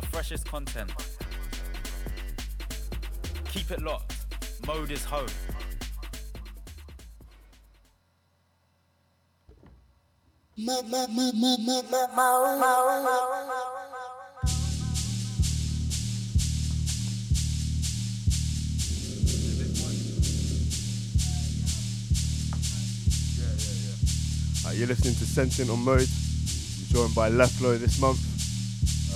the freshest content. Keep it locked. Mode is home. You're listening to Sensing on Mode. Joined by Leflo this month.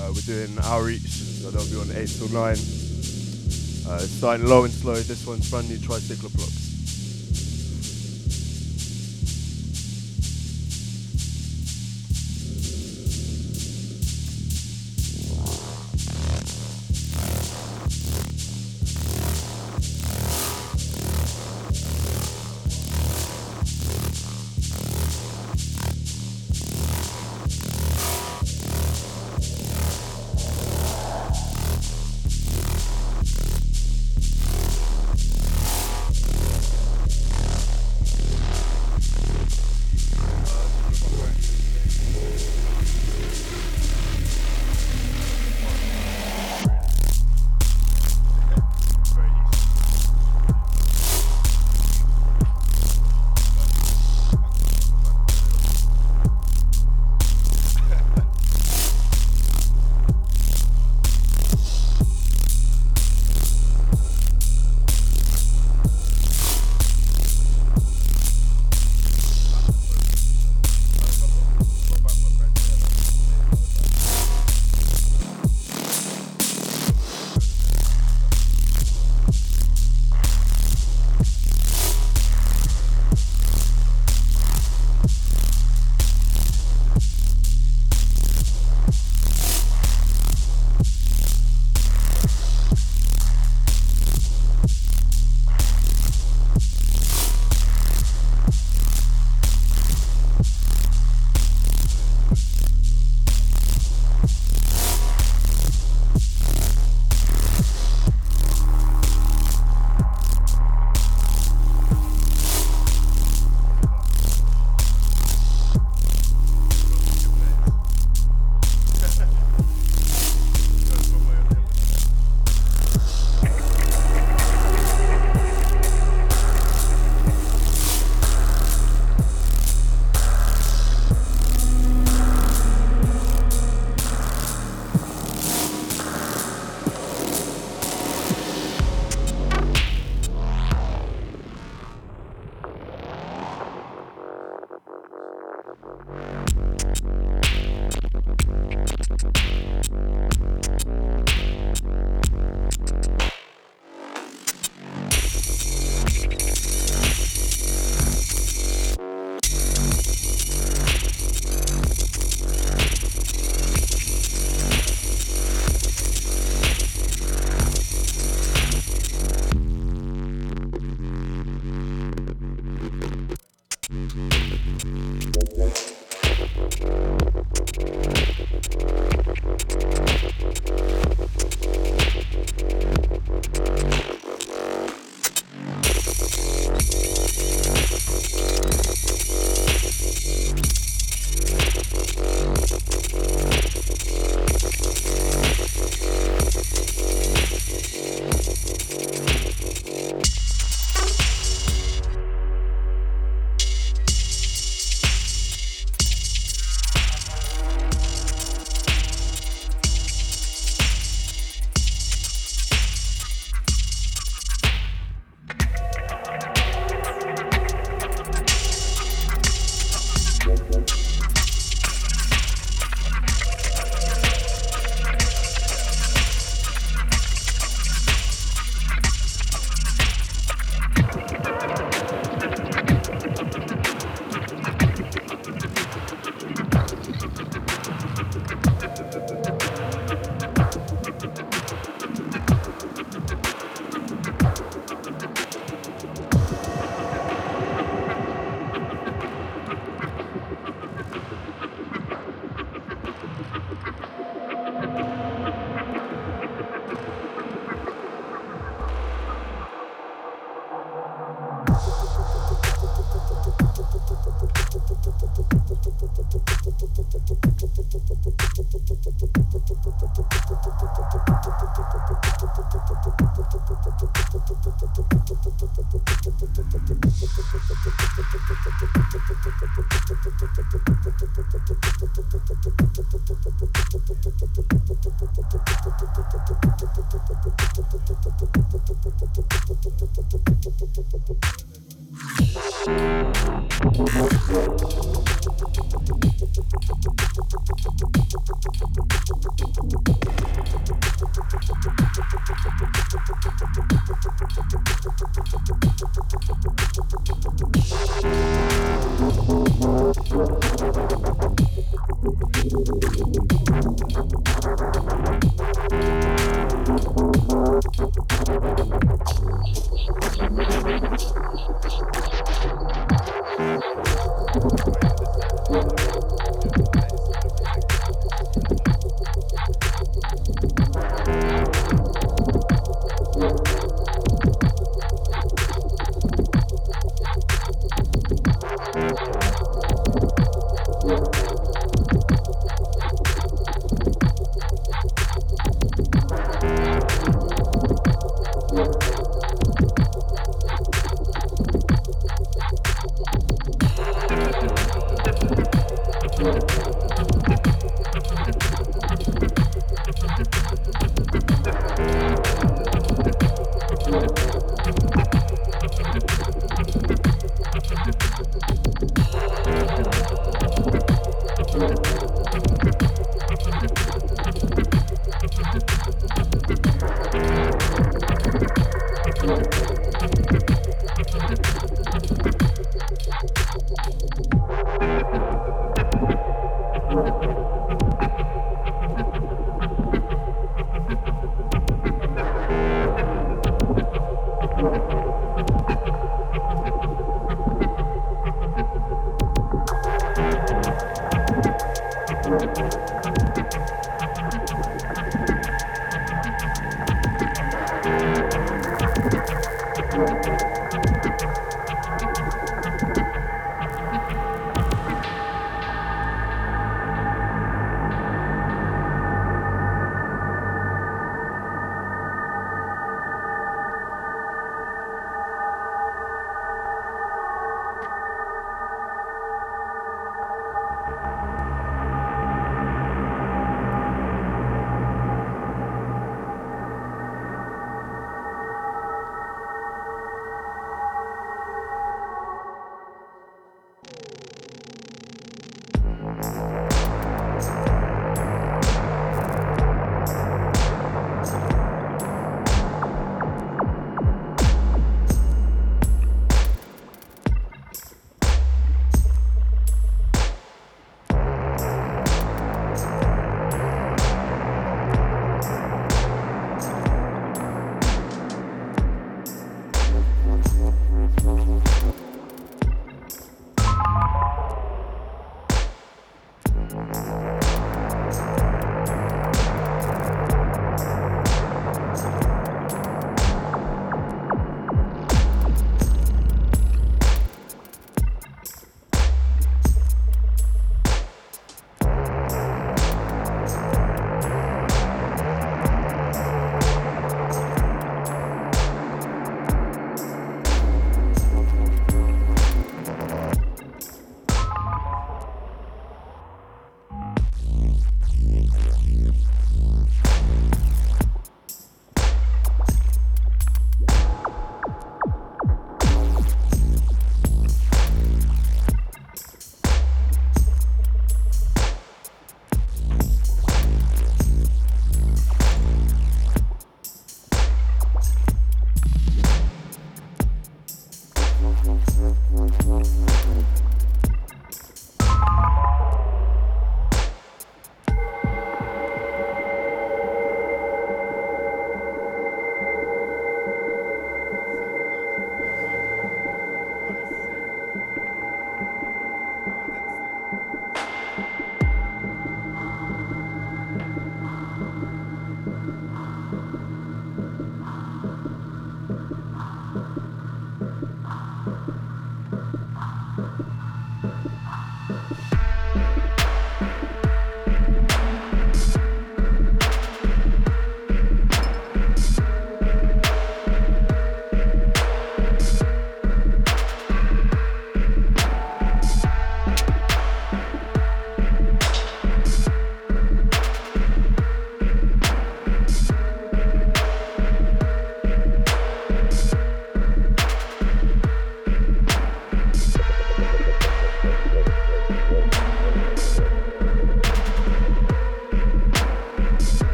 Uh, we're doing outreach, so they'll be on 8 till 9. Uh, starting low and slow. This one's brand new tricycle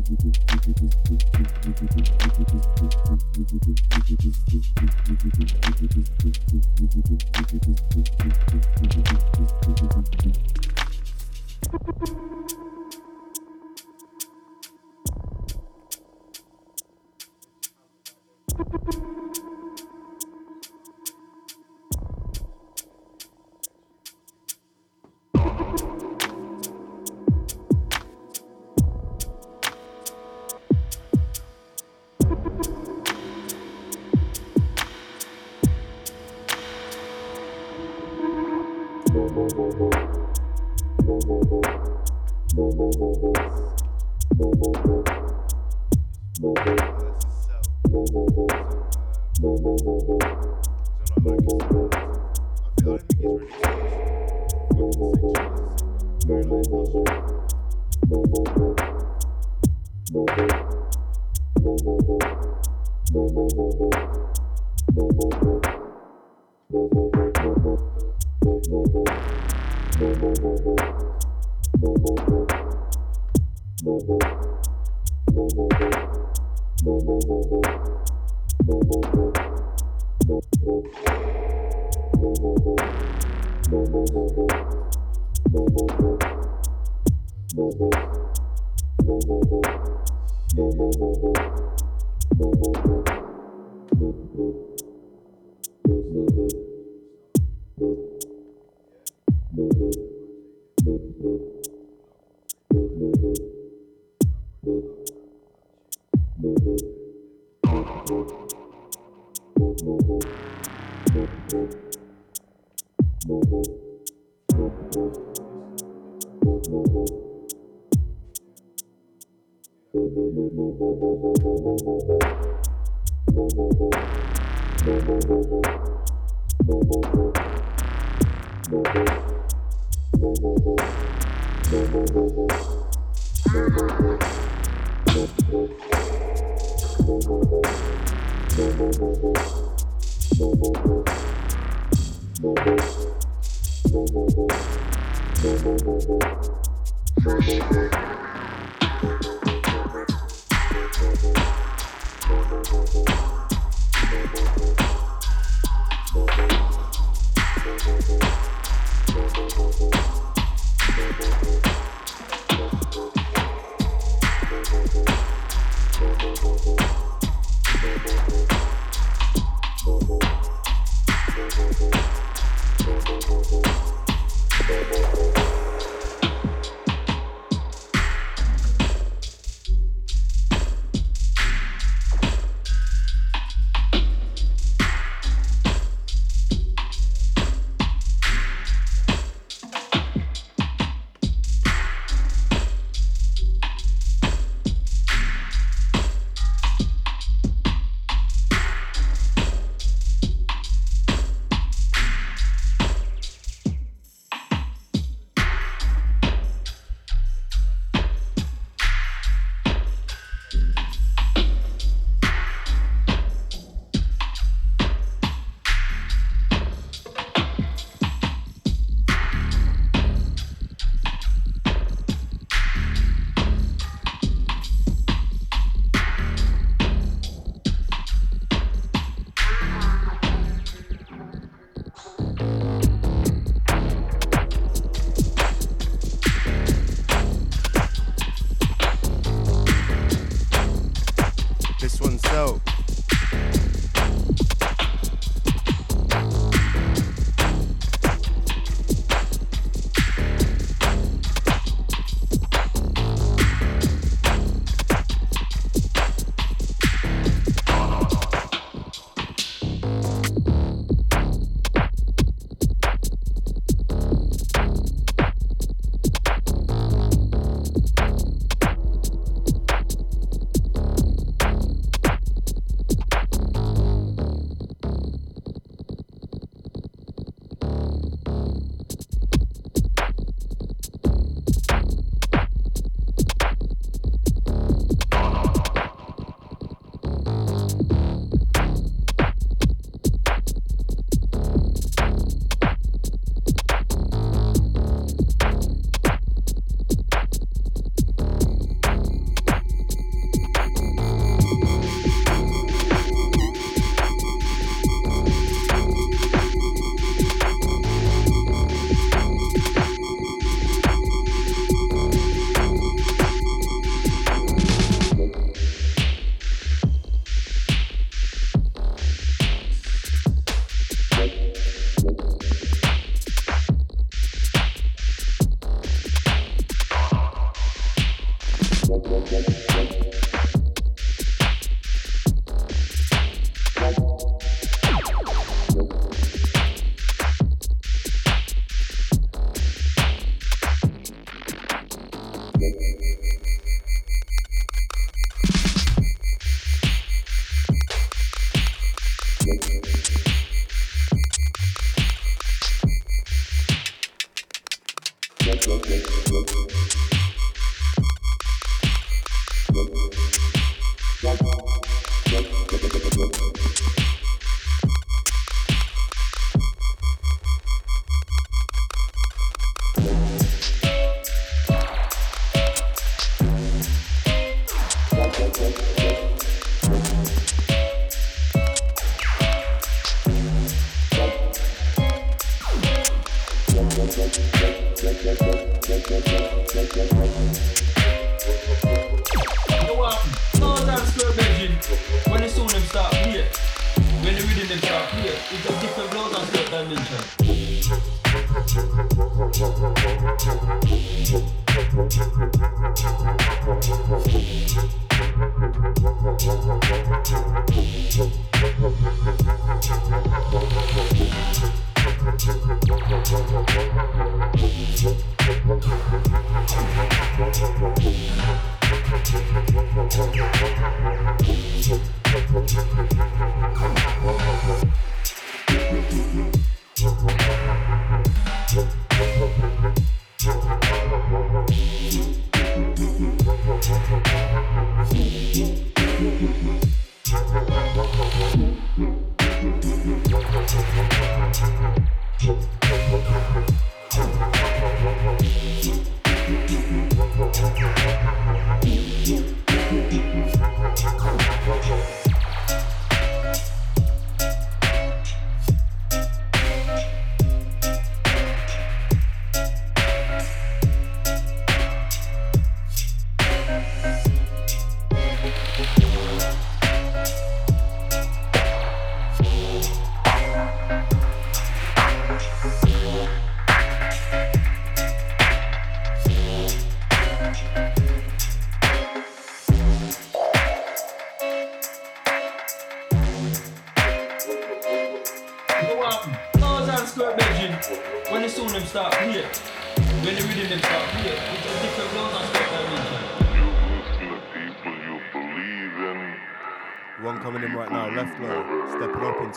Thank you.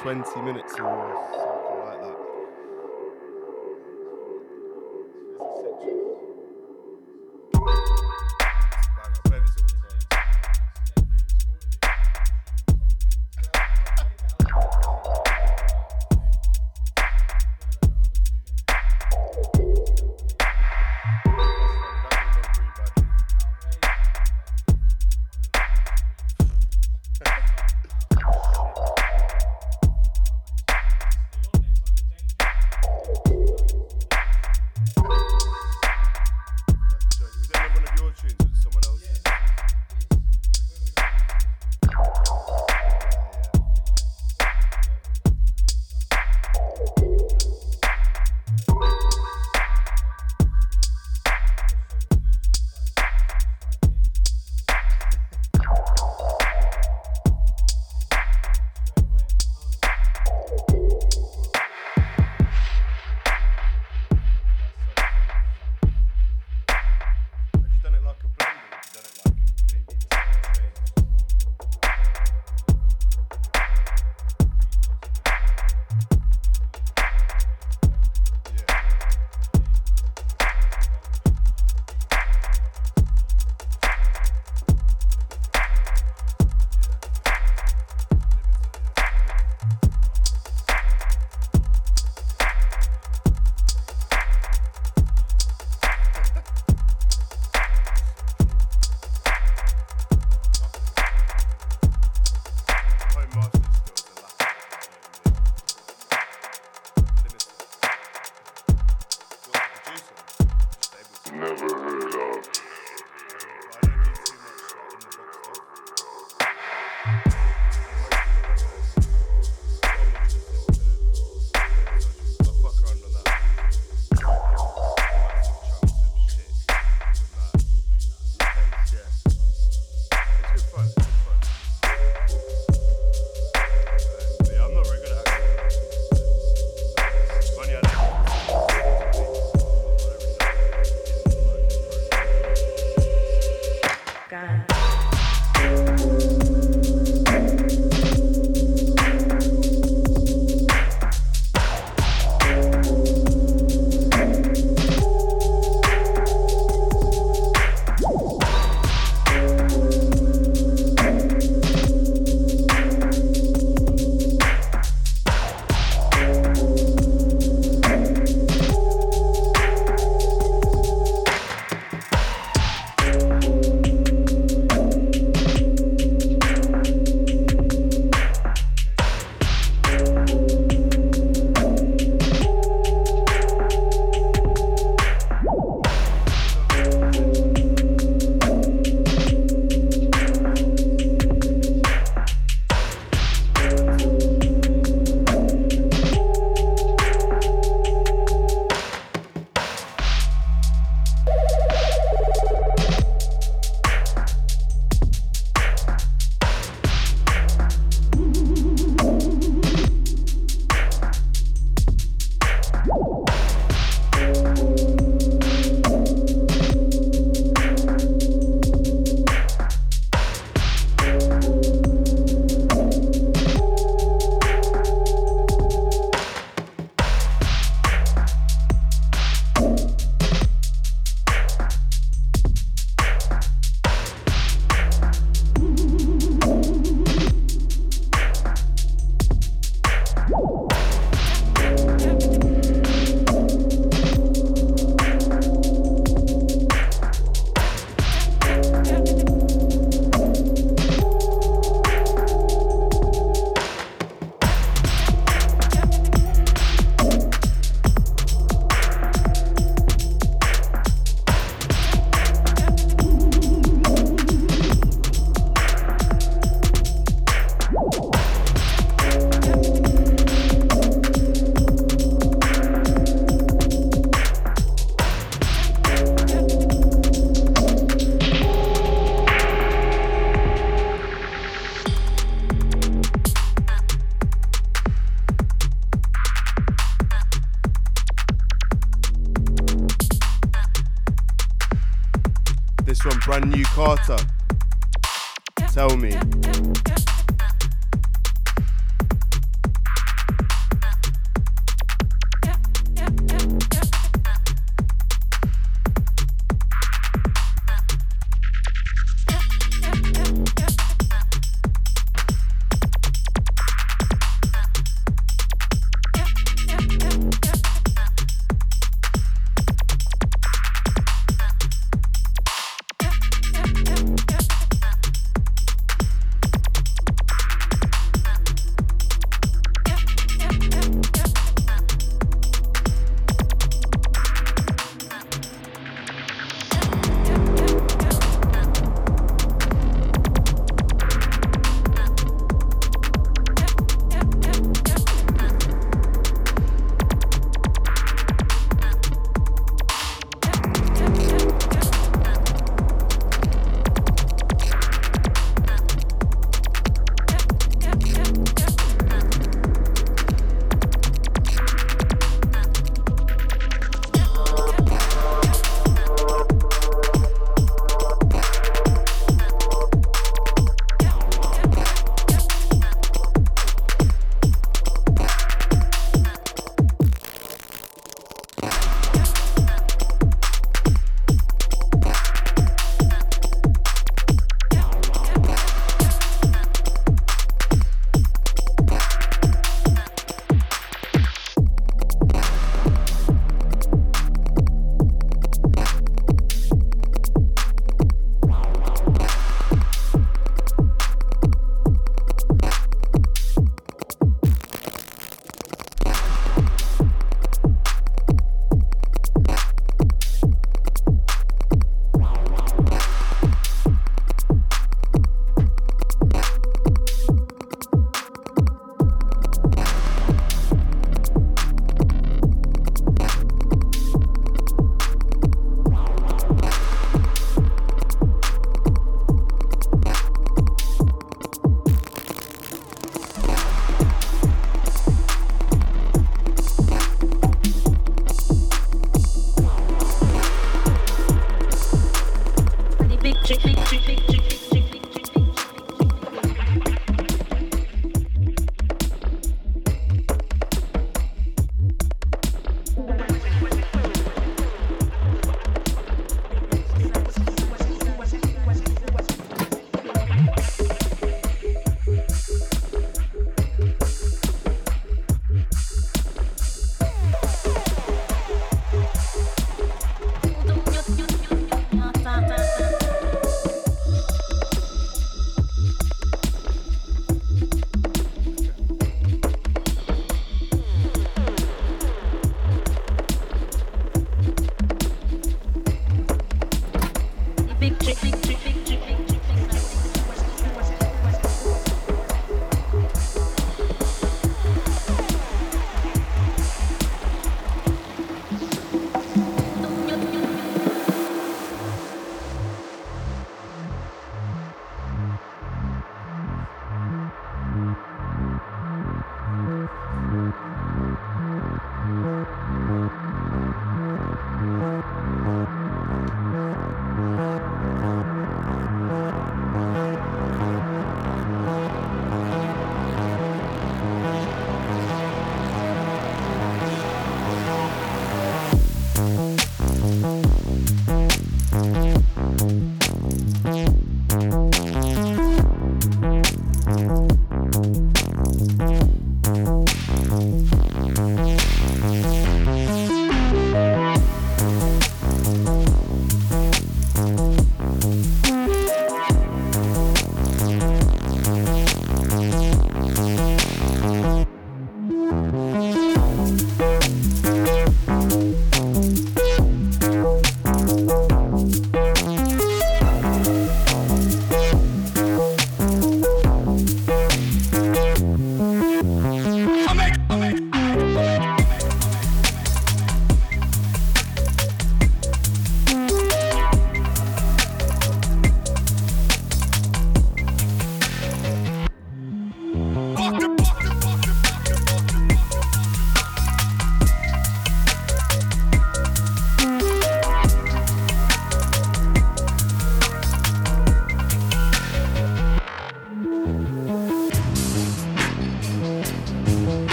20 minutes or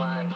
one.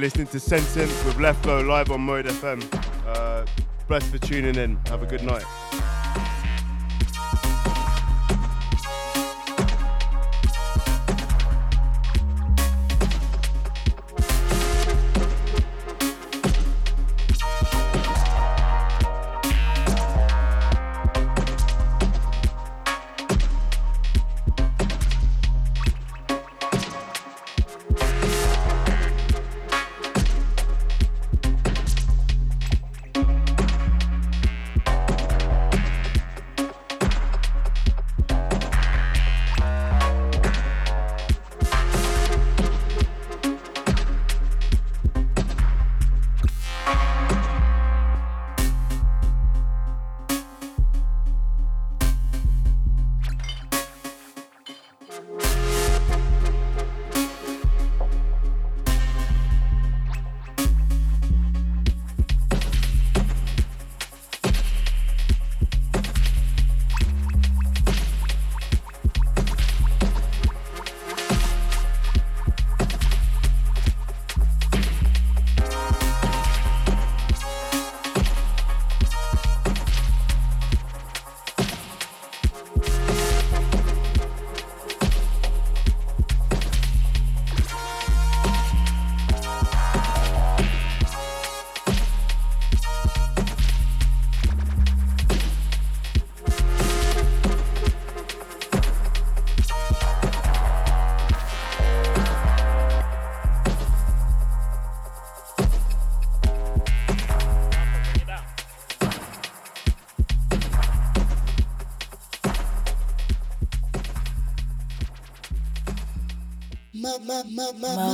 Listening to Sensing with Left Low live on Mode FM. Uh, blessed for tuning in. Have a good night. Mo.